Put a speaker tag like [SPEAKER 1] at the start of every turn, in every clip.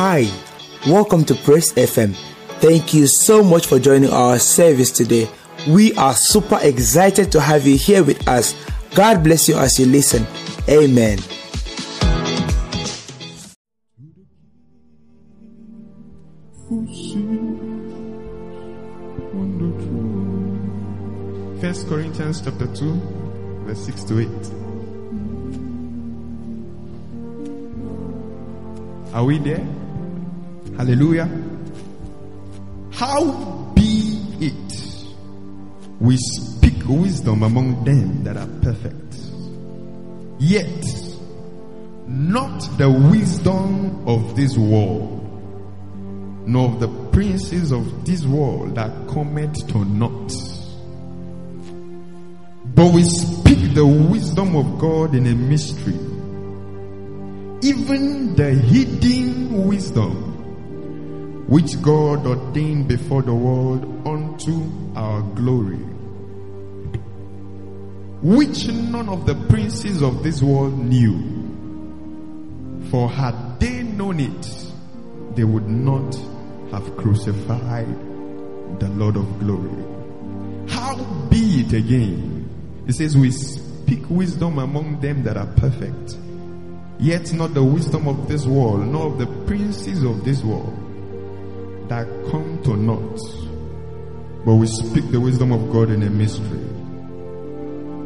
[SPEAKER 1] Hi, welcome to Praise FM. Thank you so much for joining our service today. We are super excited to have you here with us. God bless you as you listen. Amen.
[SPEAKER 2] First Corinthians chapter 2, verse 6 to 8. Are we there? Hallelujah. How be it we speak wisdom among them that are perfect, yet not the wisdom of this world, nor of the princes of this world that cometh to naught. But we speak the wisdom of God in a mystery, even the hidden wisdom which God ordained before the world unto our glory, which none of the princes of this world knew. For had they known it, they would not have crucified the Lord of glory. How be it again? It says, We speak wisdom among them that are perfect, yet not the wisdom of this world, nor of the princes of this world that come to naught. But we speak the wisdom of God in a mystery,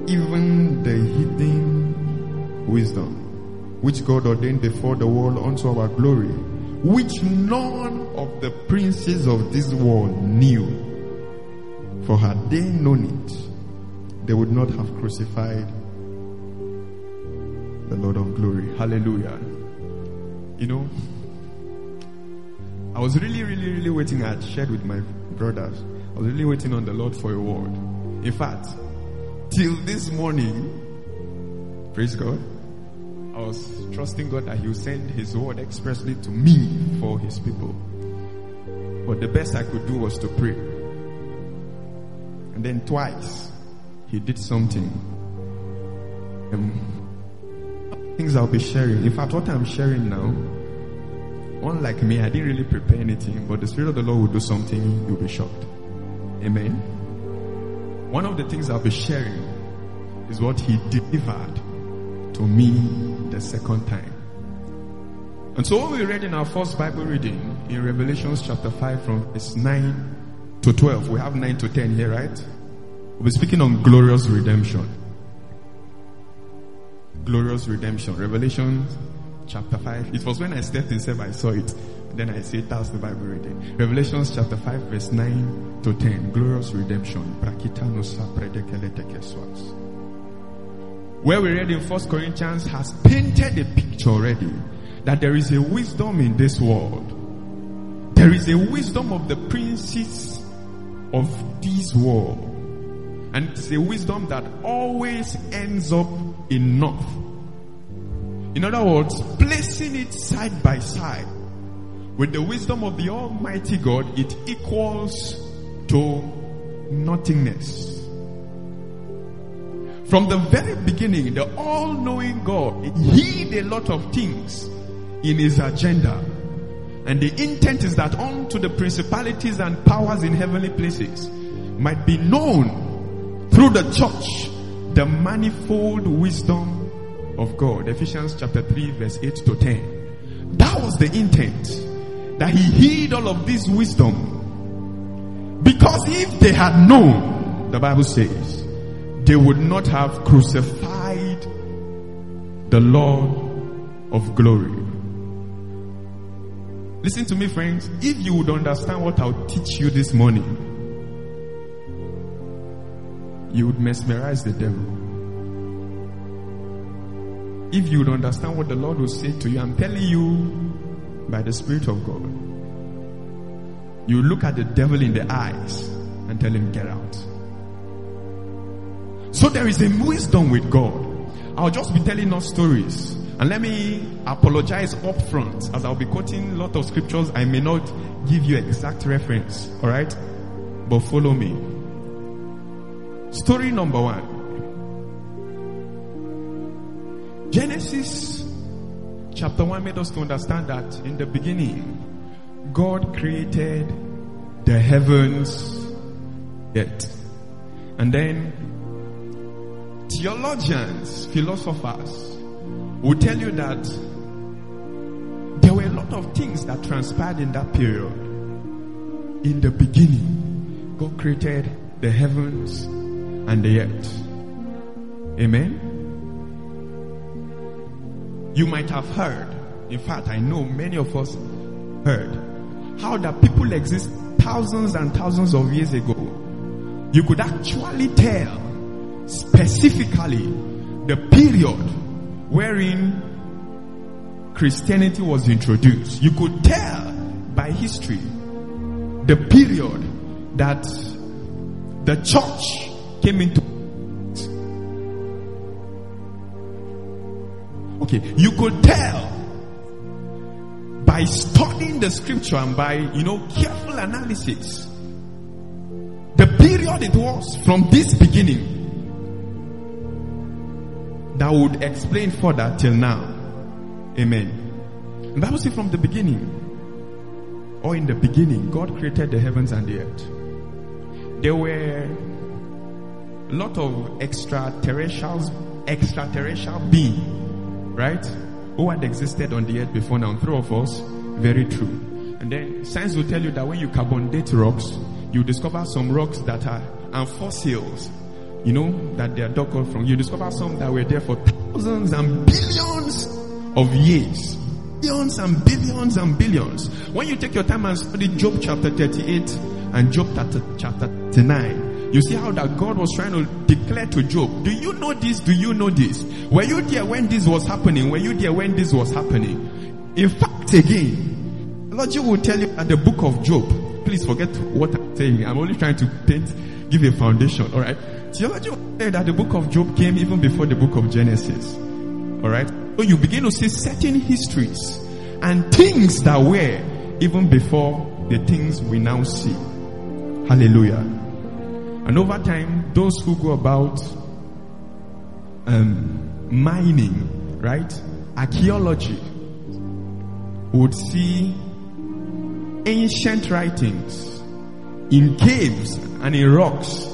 [SPEAKER 2] even the hidden wisdom which God ordained before the world unto our glory, which none of the princes of this world knew. For had they known it, they would not have crucified the Lord of glory. Hallelujah. You know, I was really, really, really waiting. I had shared with my brothers. I was really waiting on the Lord for a word. In fact, till this morning, praise God, I was trusting God that He would send His word expressly to me for His people. But the best I could do was to pray. And then twice, He did something. Um, things I'll be sharing. In fact, what I'm sharing now, unlike me, I didn't really prepare anything, but the Spirit of the Lord will do something, you'll be shocked. Amen. One of the things I'll be sharing is what He delivered to me the second time. And so what we read in our first Bible reading in Revelations chapter 5 from verse 9 to 12, we have 9 to 10 here, right? We'll be speaking on glorious redemption. Glorious redemption. Revelation chapter 5. It was when I stepped inside, I saw it. Then I said, that's the Bible reading. Revelations chapter 5 verse 9 to 10. Glorious redemption. Where we read in First Corinthians has painted a picture already that there is a wisdom in this world. There is a wisdom of the princes of this world. And it's a wisdom that always ends up in naught. In other words, placing it side by side with the wisdom of the Almighty God, it equals to nothingness. From the very beginning, the all-knowing God hid a lot of things in his agenda. And the intent is that unto the principalities and powers in heavenly places might be known through the church the manifold wisdom of God. Ephesians chapter 3 verse 8 to 10. That was the intent. That he hid all of this wisdom. Because if they had known, the Bible says, they would not have crucified the Lord of glory. Listen to me, friends. If you would understand what I'll teach you this morning, you would mesmerize the devil. If you would understand what the Lord will say to you, I'm telling you by the Spirit of God. You look at the devil in the eyes and tell him, get out. So there is a wisdom with God. I'll just be telling us stories. And let me apologize up front as I'll be quoting a lot of scriptures. I may not give you exact reference. Alright? But follow me. Story number one. Genesis chapter 1 made us to understand that in the beginning, God created the heavens, yet. And then theologians, philosophers will tell you that there were a lot of things that transpired in that period. In the beginning, God created the heavens and the earth. Amen. You might have heard, in fact, I know many of us heard, how that people exist thousands and thousands of years ago. You could actually tell specifically the period wherein Christianity was introduced. You could tell by history the period that the church came into Okay, you could tell by studying the scripture and by, you know, careful analysis the period it was from this beginning that would explain further till now. Amen. The Bible says from the beginning, or in the beginning, God created the heavens and the earth. There were a lot of extraterrestrials, extraterrestrial beings right? Who had existed on the earth before now? Three of us. Very true. And then science will tell you that when you carbon date rocks, you discover some rocks that are and fossils. You know that they are dug up from. You discover some that were there for thousands and billions of years. Billions and billions and billions. When you take your time and study Job chapter 38 and Job chapter 39, you see how that God was trying to declare to Job, do you know this? Do you know this? Were you there when this was happening? Were you there when this was happening? In fact, again, you will tell you at the book of Job, please forget what I'm saying. I'm only trying to paint, give a foundation. Alright. Theology will say that the book of Job came even before the book of Genesis. Alright. So you begin to see certain histories and things that were even before the things we now see. Hallelujah. And over time, those who go about um, mining, right, archaeology, would see ancient writings in caves and in rocks.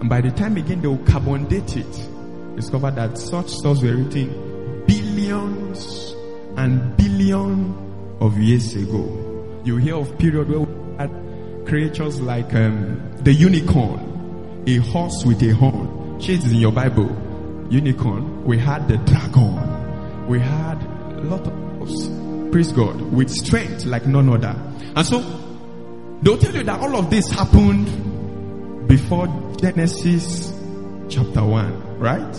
[SPEAKER 2] And by the time again they will carbon date it, discover that such stuff were written billions and billion of years ago. You hear of period where we had creatures like um, the unicorn, a horse with a horn. Shades in your Bible. Unicorn. We had the dragon. We had a lot of praise God with strength like none other. And so they'll tell you that all of this happened before Genesis chapter 1, right?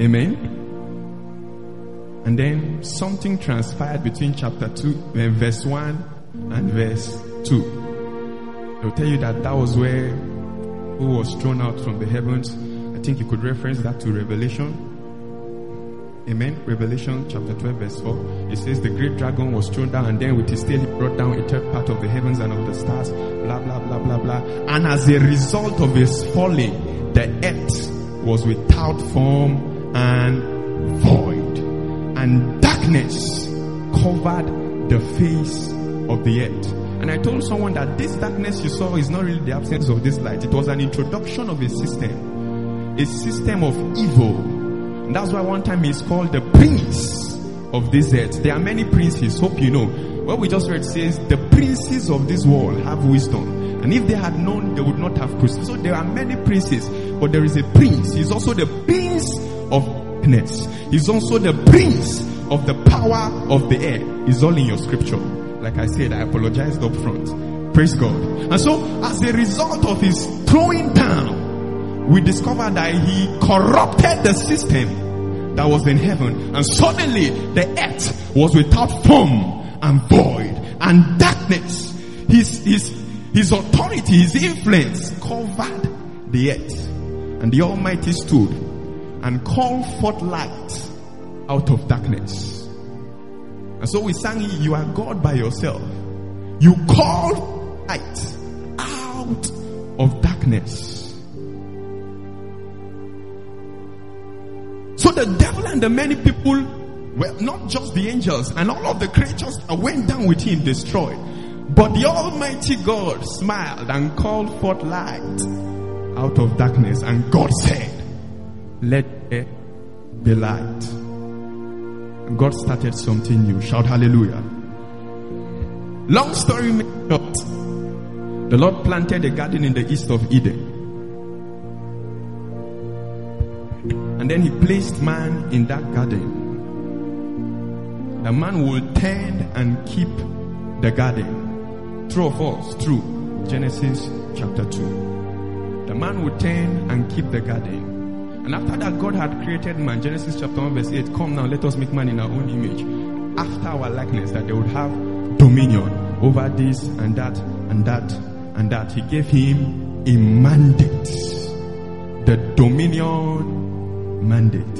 [SPEAKER 2] Amen. And then something transpired between chapter 2, uh, verse 1 and verse 2. They'll tell you that that was where who was thrown out from the heavens. I think you could reference that to Revelation. Amen. Revelation chapter 12 verse 4. It says the great dragon was thrown down and then with his tail he brought down a third part of the heavens and of the stars. Blah, blah, blah, blah, blah. And as a result of his falling, the earth was without form and void. And darkness covered the face of the earth. And I told someone that this darkness you saw is not really the absence of this light. It was an introduction of a system. A system of evil. And that's why one time he's called the prince of this earth. There are many princes, hope you know. What we just read says, the princes of this world have wisdom. And if they had known, they would not have proceeded. So there are many princes, but there is a prince. He's also the prince of darkness. He's also the prince of the power of the air. Is all in your scripture. Like I said, I apologized up front. Praise God. And so, as a result of his throwing down, we discovered that he corrupted the system that was in heaven. And suddenly, the earth was without form and void and darkness. His, his, his authority, his influence covered the earth. And the Almighty stood and called forth light out of darkness. And so we sang, You are God by yourself. You called light out of darkness. So the devil and the many people well, not just the angels and all of the creatures that went down with him destroyed. But the Almighty God smiled and called forth light out of darkness. And God said, Let there be light. God started something new. Shout hallelujah. Long story short. The Lord planted a garden in the east of Eden. And then he placed man in that garden. The man will tend and keep the garden. True or false? True. Genesis chapter 2. The man will tend and keep the garden. And after that, God had created man. Genesis chapter 1 verse 8. Come now, let us make man in our own image. After our likeness, that they would have dominion over this and that and that and that. He gave him a mandate. The dominion mandate.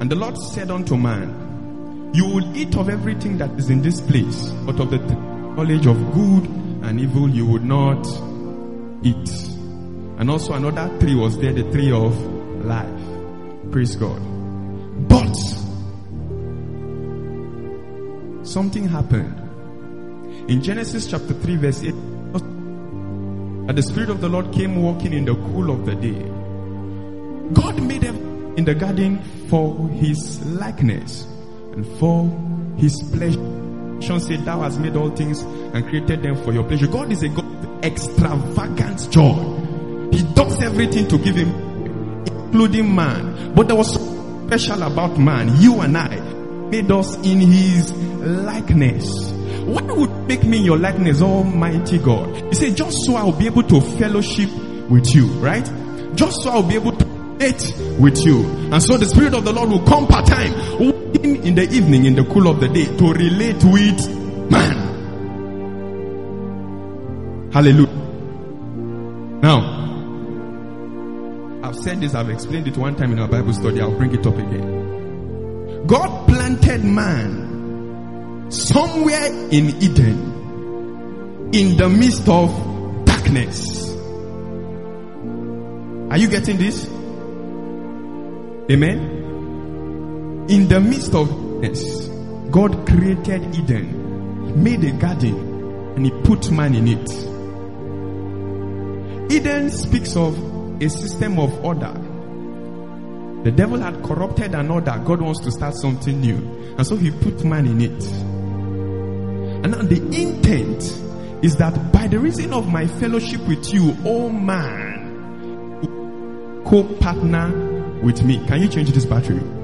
[SPEAKER 2] And the Lord said unto man, You will eat of everything that is in this place, but of the knowledge of good and evil you would not eat. And also another tree was there, the tree of life. Praise God. But something happened. In Genesis chapter 3 verse 8, that the Spirit of the Lord came walking in the cool of the day. God made them in the garden for his likeness and for his pleasure. Sean said, Thou hast made all things and created them for your pleasure. God is a God of extravagant joy. He does everything to give him, including man. But there was special about man. You and I made us in his likeness. What would make me your likeness, Almighty God? He said, just so I'll be able to fellowship with you, right? Just so I'll be able to date with you. And so the Spirit of the Lord will come part time, in the evening, in the cool of the day, to relate with man. Hallelujah. Now, I've said this, I've explained it one time in our Bible study, I'll bring it up again. God planted man somewhere in Eden in the midst of darkness. Are you getting this? Amen. In the midst of darkness, God created Eden, made a garden, and He put man in it. Eden speaks of a system of order. The devil had corrupted an order. God wants to start something new. And so He put man in it. And now the intent is that by the reason of my fellowship with you, oh man, co-partner with me. Can you change this battery?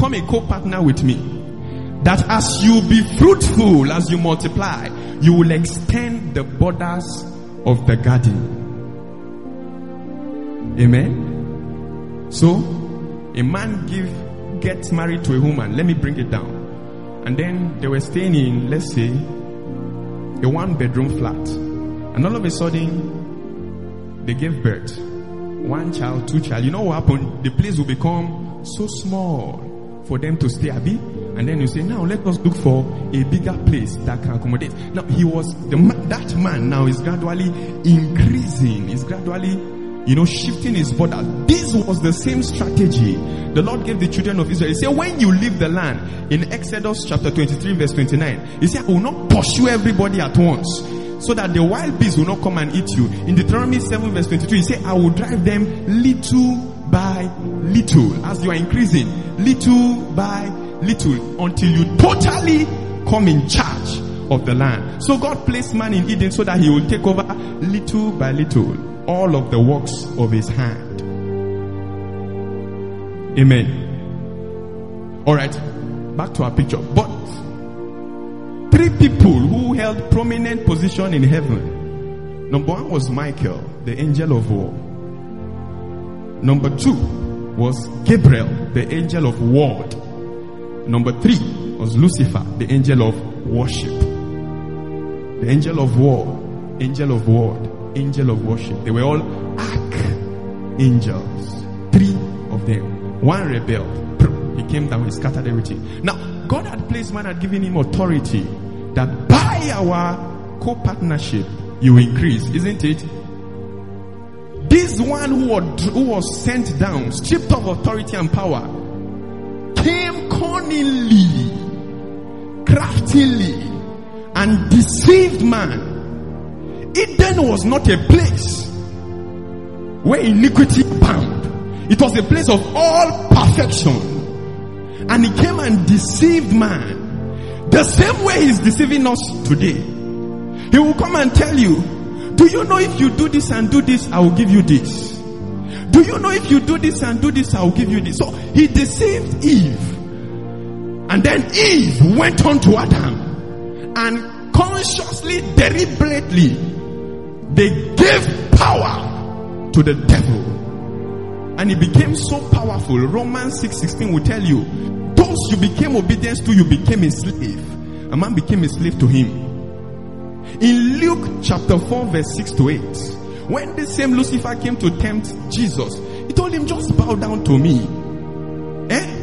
[SPEAKER 2] Become a co-partner with me that as you be fruitful, as you multiply, you will extend the borders of the garden. Amen. So, a man give gets married to a woman. Let me bring it down. And then they were staying in, let's say, a one bedroom flat. And all of a sudden, they gave birth. One child, two child. You know what happened? The place will become so small for them to stay. Abi? And then you say, now let us look for a bigger place that can accommodate. Now he was the that man now is gradually increasing, is gradually, you know, shifting his border. This was the same strategy the Lord gave the children of Israel. He said, when you leave the land in Exodus chapter 23 verse 29, he said, I will not pursue everybody at once so that the wild beasts will not come and eat you. In Deuteronomy 7 verse 22, he said, I will drive them little by little as you are increasing, little by little until you totally come in charge of the land. So God placed man in Eden so that he will take over little by little all of the works of his hand. Amen. All right. Back to our picture. But three people who held prominent position in heaven. Number one was Michael, the angel of war. Number two was Gabriel, the angel of word. Number three was Lucifer, the angel of worship. The angel of war, angel of word, angel of worship. They were all arch angels. Three of them. One rebelled. He came down, he scattered everything. Now, God had placed man, had given him authority that by our co-partnership, you increase, isn't it? This one who was, who was sent down, stripped of authority and power, came cunningly, craftily, and deceived man. Eden was not a place where iniquity abound. It was a place of all perfection. And he came and deceived man. The same way he's deceiving us today. He will come and tell you, do you know if you do this and do this, I will give you this? Do you know if you do this and do this, I will give you this? So he deceived Eve. And then Eve went on to Adam and consciously, deliberately, they gave power to the devil. And he became so powerful. Romans 6 16 will tell you, those you became obedience to, you became a slave. A man became a slave to him. In Luke chapter 4, verse 6 to 8, when the same Lucifer came to tempt Jesus, he told him, Just bow down to me. Eh?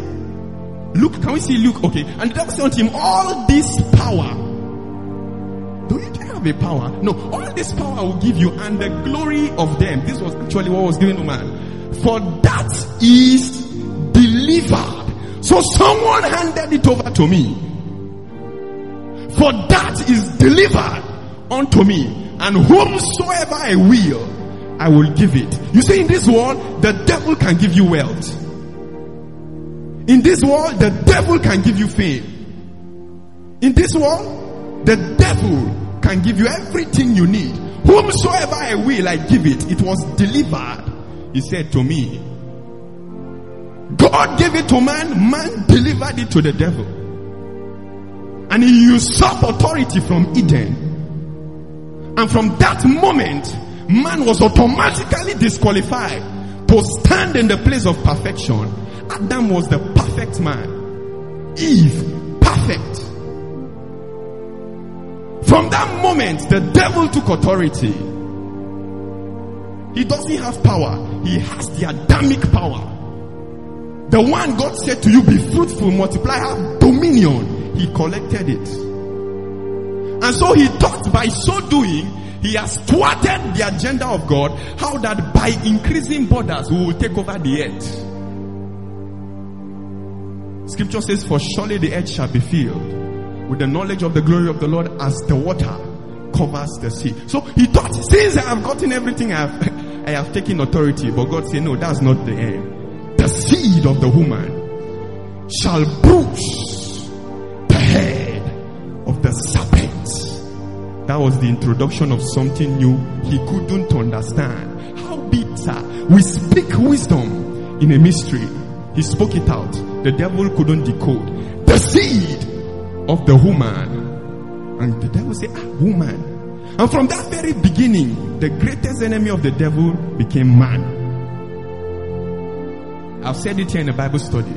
[SPEAKER 2] Luke, can we see Luke? Okay. And the devil said unto him, All this power. Do you have a power? No, all this power I will give you, and the glory of them. This was actually what was given to man. For that is delivered. So someone handed it over to me. For that is delivered unto me, and whomsoever I will, I will give it. You see, in this world, the devil can give you wealth. In this world, the devil can give you fame. In this world, the devil can give you everything you need. Whomsoever I will, I give it. It was delivered. He said to me, God gave it to man, man delivered it to the devil. And he usurped authority from Eden. And from that moment, man was automatically disqualified to stand in the place of perfection. Adam was the perfect man. Eve, perfect. From that moment, the devil took authority. He doesn't have power. He has the Adamic power. The one God said to you, be fruitful, multiply, have dominion. He collected it. And so he thought by so doing, he has thwarted the agenda of God, how that by increasing borders, we will take over the earth. Scripture says, For surely the earth shall be filled with the knowledge of the glory of the Lord as the water covers the sea. So he thought, since I have gotten everything, I have, I have taken authority. But God said, No, that's not the end. The seed of the woman shall bruise That was the introduction of something new he couldn't understand. How bitter. We speak wisdom in a mystery. He spoke it out. The devil couldn't decode. The seed of the woman. And the devil said, ah, woman. And from that very beginning, the greatest enemy of the devil became man. I've said it here in a Bible study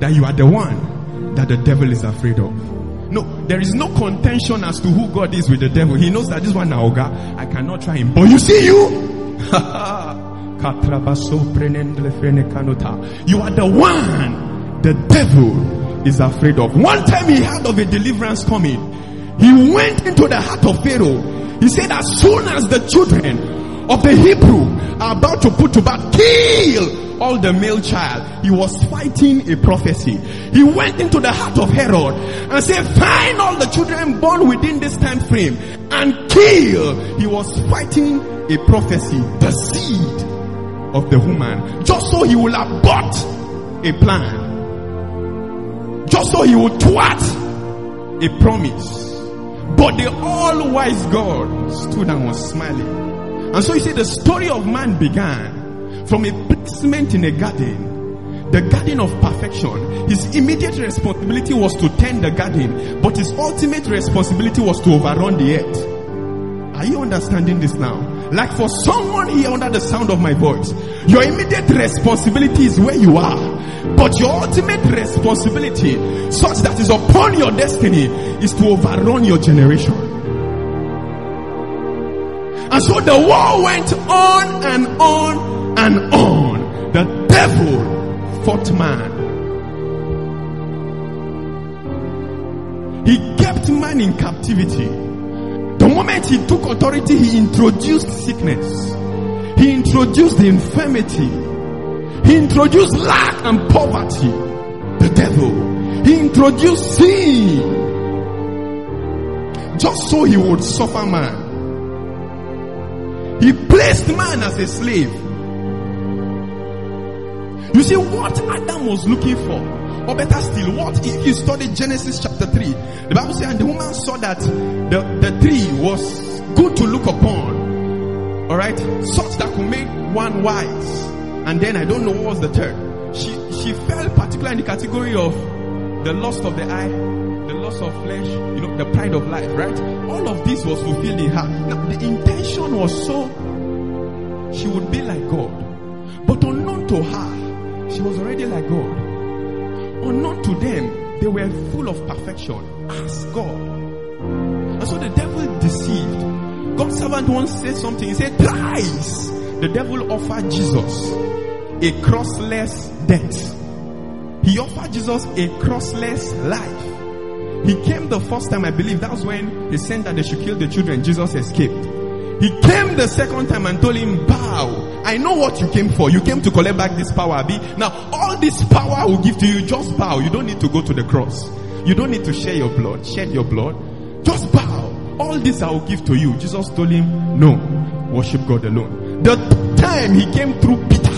[SPEAKER 2] that you are the one that the devil is afraid of. No, there is no contention as to who God is with the devil. He knows that this one Naoga, I cannot try him. But you see you? you are the one the devil is afraid of. One time he heard of a deliverance coming. He went into the heart of Pharaoh. He said, as soon as the children of the Hebrew are about to put to bath, kill all the male child. He was fighting a prophecy. He went into the heart of Herod and said, find all the children born within this time frame and kill. He was fighting a prophecy, the seed of the woman, just so he will abort a plan. Just so he would thwart a promise. But the all wise God stood and was smiling. And so you see, the story of man began from a placement in a garden, the garden of perfection. His immediate responsibility was to tend the garden, but his ultimate responsibility was to overrun the earth. Are you understanding this now? Like for someone here under the sound of my voice, your immediate responsibility is where you are. But your ultimate responsibility, such that is upon your destiny, is to overrun your generation. And so the war went on and on and on. The devil fought man. He kept man in captivity. The moment he took authority, he introduced sickness. He introduced infirmity. He introduced lack and poverty. The devil. He introduced sin. Just so he would suffer man. He placed man as a slave. You see what Adam was looking for. Or better still, what if you study Genesis chapter 3? The Bible says, and the woman saw that the, the tree was good to look upon. Alright? Such that could make one wise. And then I don't know what was the third. She, she fell particularly in the category of the lust of the eye, lust of flesh, you know, the pride of life, right? All of this was fulfilled in her. Now, the intention was so she would be like God. But unknown to her, she was already like God. Unknown to them, they were full of perfection as God. And so the devil deceived. God's servant once said something. He said, thrice the devil offered Jesus a crossless death. He offered Jesus a crossless life. He came the first time, I believe, that was when he sent that they should kill the children. Jesus escaped. He came the second time and told him, bow. I know what you came for. You came to collect back this power, Abi. Now, all this power I will give to you. Just bow. You don't need to go to the cross. You don't need to share your blood, shed your blood. Just bow. All this I will give to you. Jesus told him, no. Worship God alone. The time he came through Peter,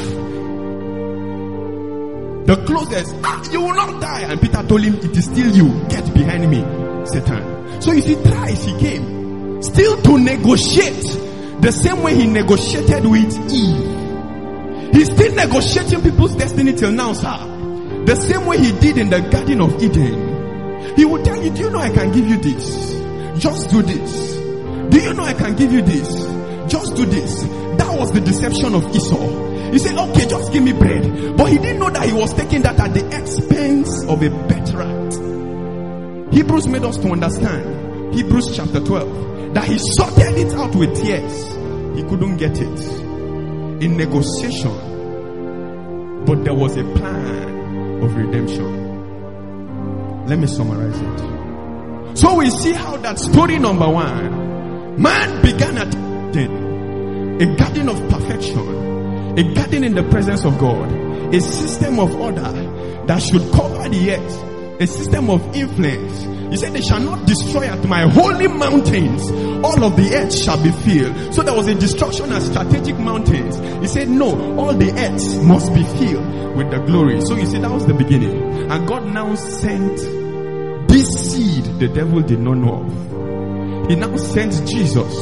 [SPEAKER 2] the closest, ah, you will not die. And Peter told him, it is still you. Get behind me, Satan. So you see, thrice he came, still to negotiate the same way he negotiated with Eve. He's still negotiating people's destiny till now, sir. The same way he did in the Garden of Eden. He will tell you, do you know I can give you this? Just do this. Do you know I can give you this? Just do this. That was the deception of Esau. He said, okay, just give me bread. But he didn't know that he was taking that at the expense of a birthright. Hebrews made us to understand, Hebrews chapter 12, that he sorted it out with tears. He couldn't get it. In negotiation. But there was a plan of redemption. Let me summarize it. So we see how that story number one, man began at a garden of perfection a garden in the presence of God, a system of order that should cover the earth, a system of influence. He said, They shall not destroy at my holy mountains. All of the earth shall be filled. So there was a destruction at strategic mountains. He said, No, all the earth must be filled with the glory. So you see, that was the beginning. And God now sent this seed the devil did not know of. He now sent Jesus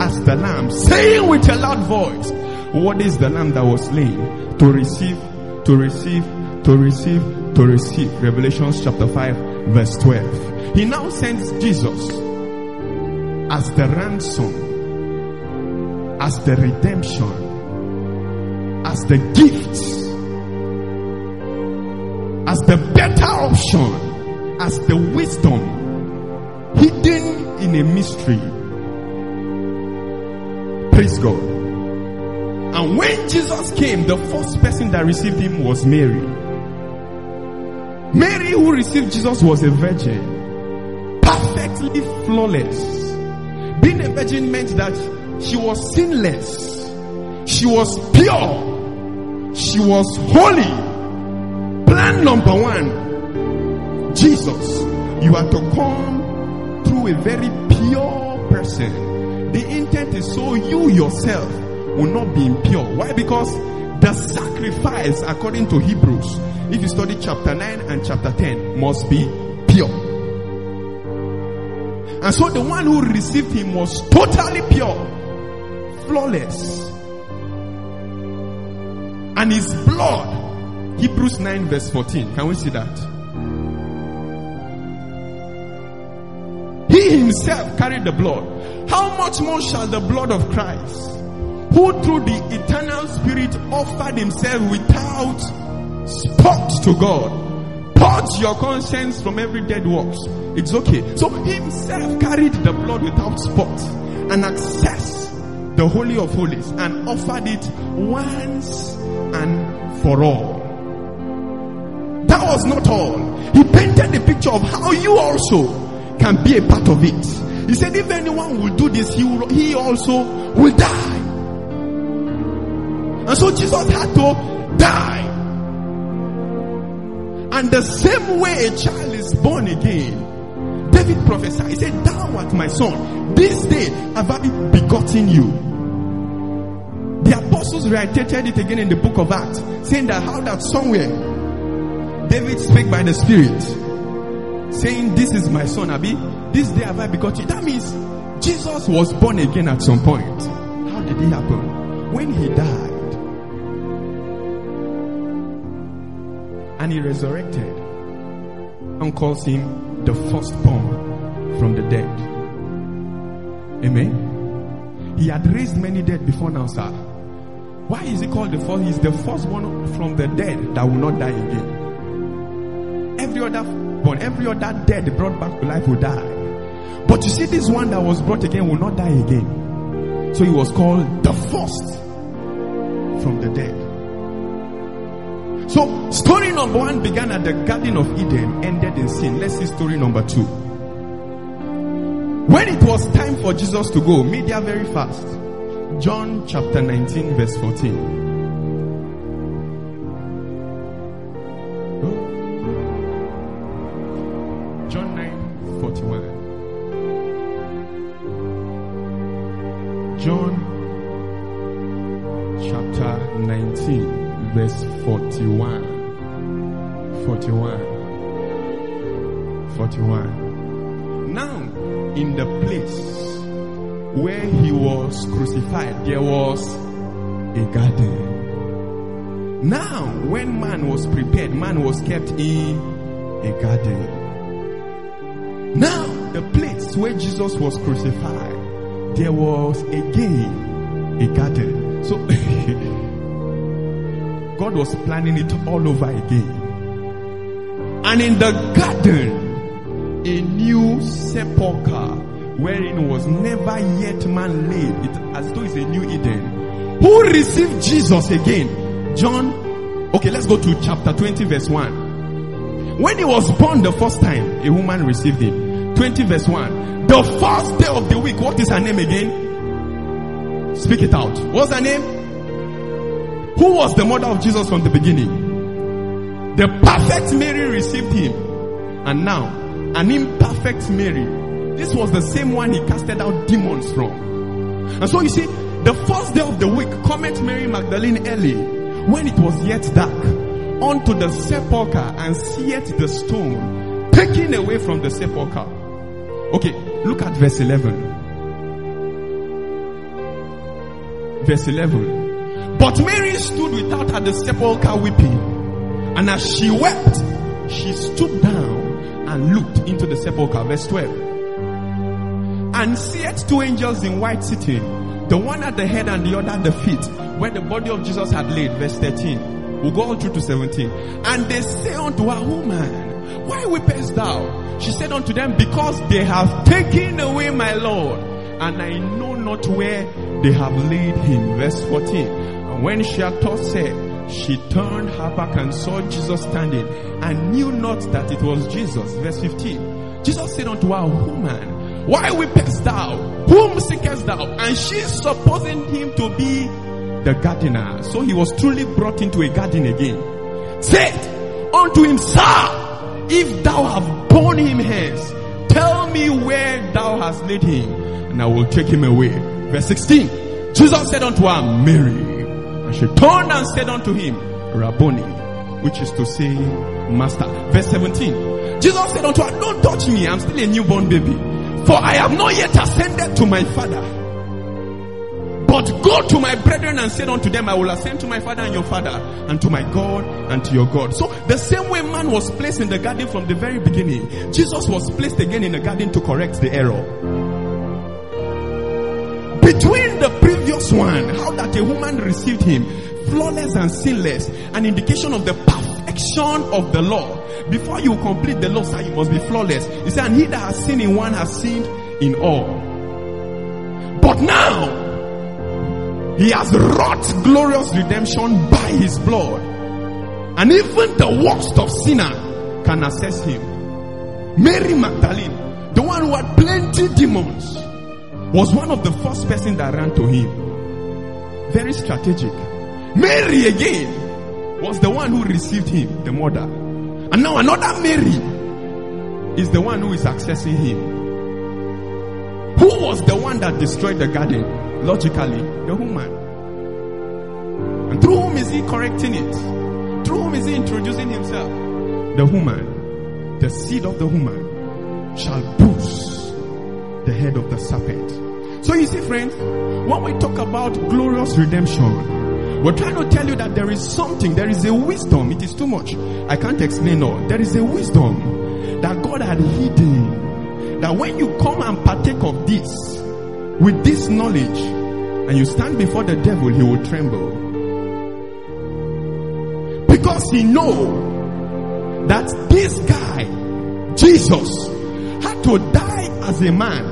[SPEAKER 2] as the lamb, saying with a loud voice, what is the lamb that was slain to receive, to receive, to receive, to receive? Revelations chapter 5 verse 12. He now sends Jesus as the ransom, as the redemption, as the gift, as the better option, as the wisdom hidden in a mystery. Praise God. And when Jesus came, the first person that received him was Mary. Mary, who received Jesus, was a virgin, perfectly flawless. Being a virgin meant that she was sinless, she was pure, she was holy. Plan number one Jesus, you are to come through a very pure person. The intent is so you yourself will not be impure. Why? Because the sacrifice, according to Hebrews, if you study chapter 9 and chapter 10, must be pure. And so the one who received him was totally pure, flawless. And his blood, Hebrews 9 verse 14. Can we see that? He himself carried the blood. How much more shall the blood of Christ? Who through the eternal spirit offered himself without spot to God. Purge your conscience from every dead works. It's okay. So himself carried the blood without spot and accessed the holy of holies and offered it once and for all. That was not all. He painted the picture of how you also can be a part of it. He said, if anyone will do this, he, will, he also will die. And so Jesus had to die. And the same way a child is born again, David prophesied, he said, Thou art my son. This day have I begotten you. The apostles reiterated it again in the book of Acts, saying that how that somewhere David spake by the Spirit, saying, This is my son, Abi. This day have I begotten you. That means Jesus was born again at some point. How did it happen? When he died and he resurrected and calls him the firstborn from the dead. Amen. He had raised many dead before now, sir. Why is he called the first? He's the first one from the dead that will not die again. Every other born, every other dead brought back to life will die. But you see, this one that was brought again will not die again. So he was called the first from the dead. So, story number one began at the Garden of Eden, ended in sin. Let's see story number two. When it was time for Jesus to go, media very fast. John chapter 19, verse 14. Where he was crucified, there was a garden. Now, when man was prepared, man was kept in a garden. Now, the place where Jesus was crucified, there was again a garden. So, God was planning it all over again. And in the garden, a new sepulchre wherein was never yet man laid, it, as though it's a new Eden. Who received Jesus again? John, okay, let's go to chapter 20, verse 1. When he was born the first time, a woman received him. 20, verse 1. The first day of the week, what is her name again? Speak it out. What's her name? Who was the mother of Jesus from the beginning? The perfect Mary received him. And now, an imperfect Mary this was the same one he casted out demons from. And so you see, the first day of the week, cometh Mary Magdalene early, when it was yet dark, unto the sepulchre and seeth the stone taken away from the sepulchre. Okay, look at verse 11. Verse 11. But Mary stood without at the sepulchre weeping. And as she wept, she stooped down and looked into the sepulchre. Verse 12 and seeth two angels in white sitting, the one at the head and the other at the feet, where the body of Jesus had laid. Verse 13. We'll go all through to 17. And they say unto her, Woman, why weepest thou? She said unto them, Because they have taken away my Lord, and I know not where they have laid him. Verse 14. And when she had thus said, she turned her back and saw Jesus standing and knew not that it was Jesus. Verse 15. Jesus said unto her, Woman, why weepest thou? Whom seekest thou? And she supposing him to be the gardener. So he was truly brought into a garden again. Said unto him, Sir, if thou have borne him hence, tell me where thou hast laid him, and I will take him away. Verse 16. Jesus said unto her, Mary. And she turned and said unto him, Rabboni, which is to say, Master. Verse 17. Jesus said unto her, Don't touch me, I'm still a newborn baby. For I have not yet ascended to my Father. But go to my brethren and say unto them, I will ascend to my Father and your Father, and to my God and to your God. So the same way man was placed in the garden from the very beginning, Jesus was placed again in the garden to correct the error. Between the previous one, how that a woman received him, flawless and sinless, an indication of the perfection of the law before you complete the law, sir, you must be flawless. He said, and he that has sinned in one has sinned in all. But now, he has wrought glorious redemption by his blood. And even the worst of sinner can assess him. Mary Magdalene, the one who had plenty demons, was one of the first person that ran to him. Very strategic. Mary again was the one who received him, the mother. And now another Mary is the one who is accessing him. Who was the one that destroyed the garden? Logically, the woman. And through whom is he correcting it? Through whom is he introducing himself? The woman, the seed of the woman, shall bruise the head of the serpent. So you see, friends, when we talk about glorious redemption, we're trying to tell you that there is something, there is a wisdom. It is too much. I can't explain all. There is a wisdom that God had hidden. That when you come and partake of this, with this knowledge, and you stand before the devil, he will tremble. Because he know that this guy, Jesus, had to die as a man.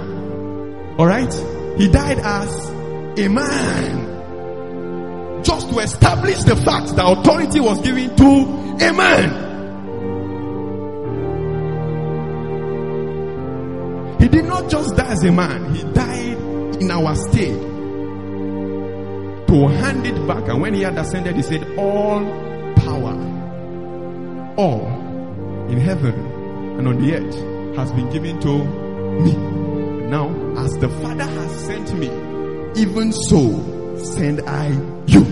[SPEAKER 2] Alright? He died as a man. Just to establish the fact that authority was given to a man. He did not just die as a man, he died in our state to hand it back. And when he had ascended, he said, All power, all in heaven and on the earth has been given to me. Now, as the Father has sent me, even so send I you.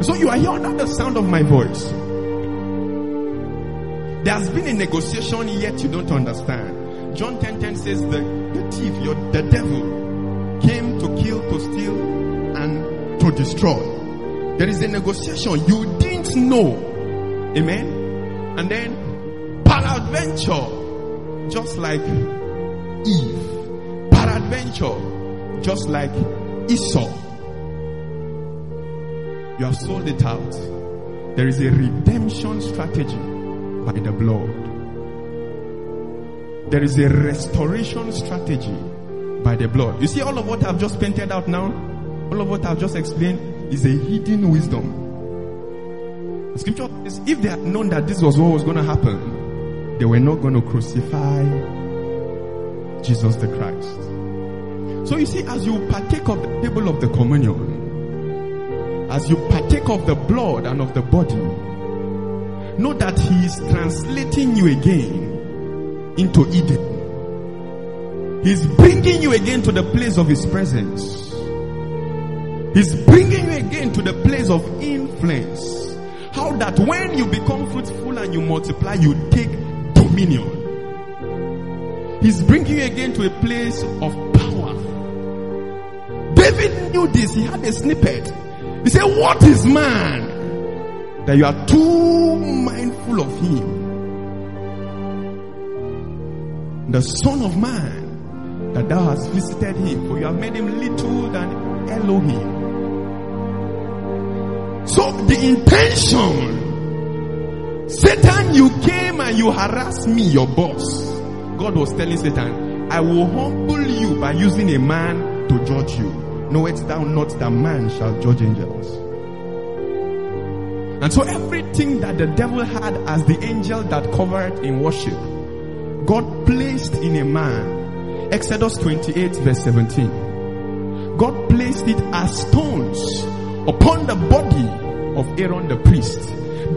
[SPEAKER 2] So you are here under the sound of my voice. There has been a negotiation yet you don't understand. John 10 10 says the, the thief, your, the devil, came to kill, to steal, and to destroy. There is a negotiation you didn't know. Amen. And then, peradventure, just like Eve, peradventure, just like Esau, you have sold it out. There is a redemption strategy by the blood. There is a restoration strategy by the blood. You see, all of what I've just painted out now, all of what I've just explained is a hidden wisdom. The scripture is if they had known that this was what was going to happen, they were not going to crucify Jesus the Christ. So you see, as you partake of the table of the communion, as you partake of the blood and of the body, know that He is translating you again into Eden. He's bringing you again to the place of His presence. He's bringing you again to the place of influence. How that when you become fruitful and you multiply, you take dominion. He's bringing you again to a place of power. David knew this. He had a snippet. He said, What is man that you are too mindful of him? The Son of Man that thou hast visited him, for you have made him little than Elohim. So the intention, Satan, you came and you harassed me, your boss. God was telling Satan, I will humble you by using a man to judge you. Knowest thou not that man shall judge angels? And so everything that the devil had as the angel that covered in worship, God placed in a man. Exodus 28 verse 17. God placed it as stones upon the body of Aaron the priest.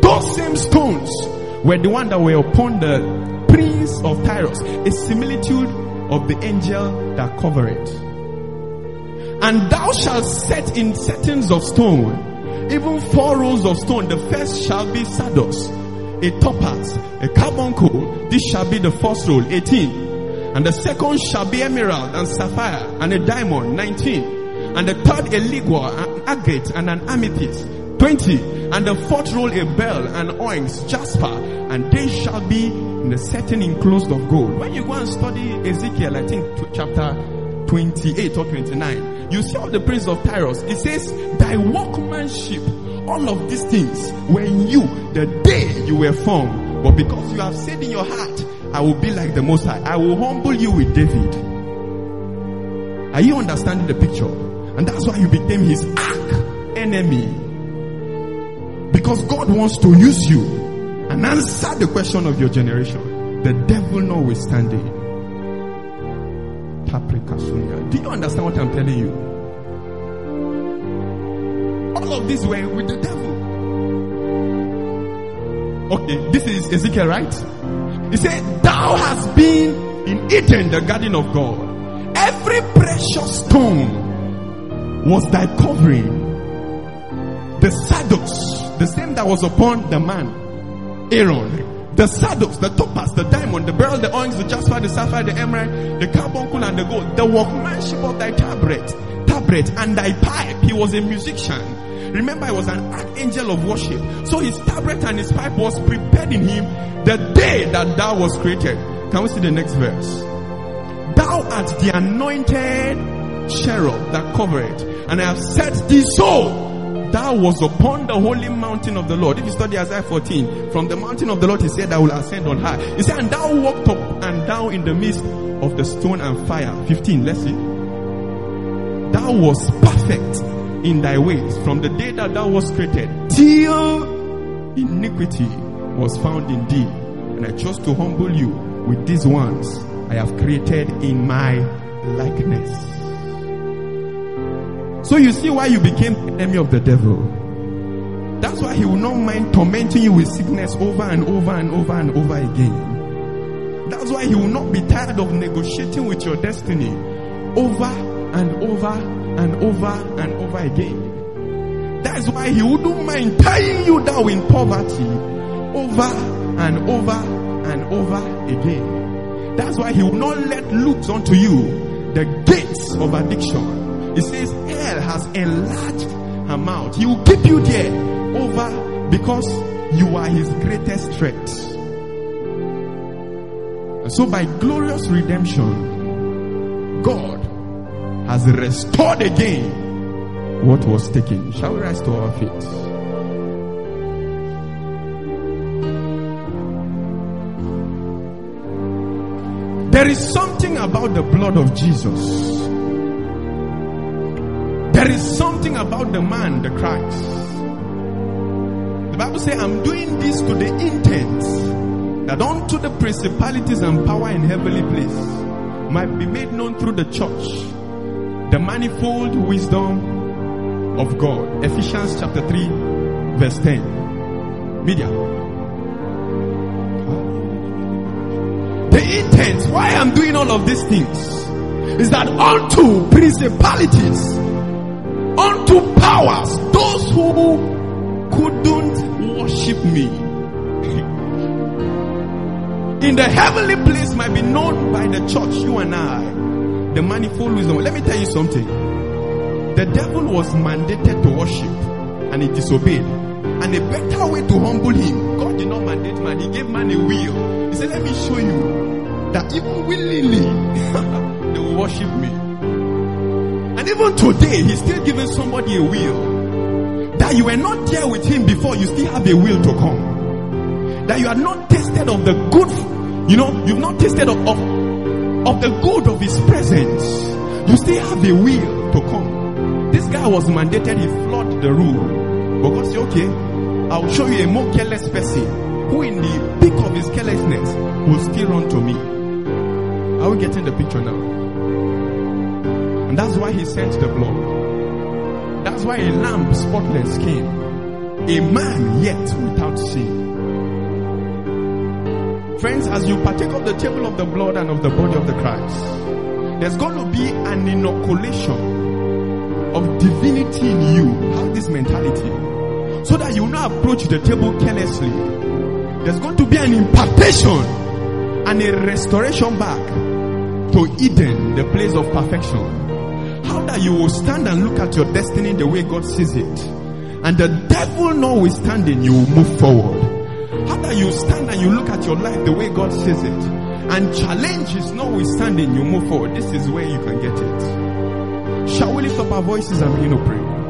[SPEAKER 2] Those same stones were the one that were upon the prince of Tyrus, a similitude of the angel that covered it. And thou shalt set in settings of stone, even four rows of stone. The first shall be sardius, a topaz, a carbuncle. This shall be the first roll, 18. And the second shall be emerald and sapphire and a diamond, 19. And the third a ligure, an agate and an amethyst, 20. And the fourth roll a bell and onyx, jasper, and they shall be in the setting enclosed of gold. When you go and study Ezekiel, I think to chapter 28 or 29, you see all the prince of Tyrus. It says, thy workmanship, all of these things were in you the day you were formed. But because you have said in your heart, I will be like the Most High. I will humble you with David. Are you understanding the picture? And that's why you became his arch enemy. Because God wants to use you and answer the question of your generation. The devil notwithstanding. Do you understand what I'm telling you? All of this were with the devil. Okay, this is Ezekiel, right? He said, Thou hast been in Eden, the garden of God. Every precious stone was thy covering. The sardius, the same that was upon the man, Aaron. The sardius, the topaz, the diamond, the beryl, the onyx, the jasper, the sapphire, the emerald, the carbuncle, and the gold. The workmanship of thy tabret, tabret, and thy pipe. He was a musician. Remember, he was an archangel of worship. So his tabret and his pipe was prepared in him the day that thou was created. Can we see the next verse? Thou art the anointed cherub that covered, and I have set thee so thou was upon the holy mountain of the Lord. If you study Isaiah 14, from the mountain of the Lord, he said, I will ascend on high. He said, and thou walked up and down in the midst of the stone and fire. 15, let's see. Thou was perfect in thy ways from the day that thou was created till iniquity was found in thee. And I chose to humble you with these ones I have created in my likeness. So you see why you became enemy of the devil. That's why he will not mind tormenting you with sickness over and over and over and over again. That's why he will not be tired of negotiating with your destiny over and over and over and over again. That's why he wouldn't mind tying you down in poverty over and over and over again. That's why he will not let loose onto you the gates of addiction it says hell has enlarged her mouth. He will keep you there over because you are his greatest threat. And so by glorious redemption, God has restored again what was taken. Shall we rise to our feet? There is something about the blood of Jesus something about the man, the Christ. The Bible says, I'm doing this to the intent that unto the principalities and power in heavenly place might be made known through the church the manifold wisdom of God. Ephesians chapter 3, verse 10. Media. The intent why I'm doing all of these things is that unto principalities powers those who couldn't worship me in the heavenly place might be known by the church, you and I, the manifold wisdom. Let me tell you something. The devil was mandated to worship and he disobeyed. And a better way to humble him, God did not mandate man, he gave man a will. He said, Let me show you that even willingly they will worship me. Even today, he's still giving somebody a will. That you were not there with him before, you still have a will to come. That you are not tasted of the good, you know, you've not tasted of, of, of the good of his presence. You still have a will to come. This guy was mandated, he flawed the rule. But God said, okay, I'll show you a more careless person who in the peak of his carelessness will still run to me. Are we getting the picture now? That's why he sent the blood. That's why a lamb spotless came. A man yet without sin. Friends, as you partake of the table of the blood and of the body of the Christ, there's going to be an inoculation of divinity in you. Have this mentality. So that you will not approach the table carelessly. There's going to be an impartation and a restoration back to Eden, the place of perfection that you will stand and look at your destiny the way God sees it. And the devil notwithstanding, you will move forward. How that you stand and you look at your life the way God sees it. And challenge is notwithstanding, you move forward. This is where you can get it. Shall we lift up our voices and begin to pray?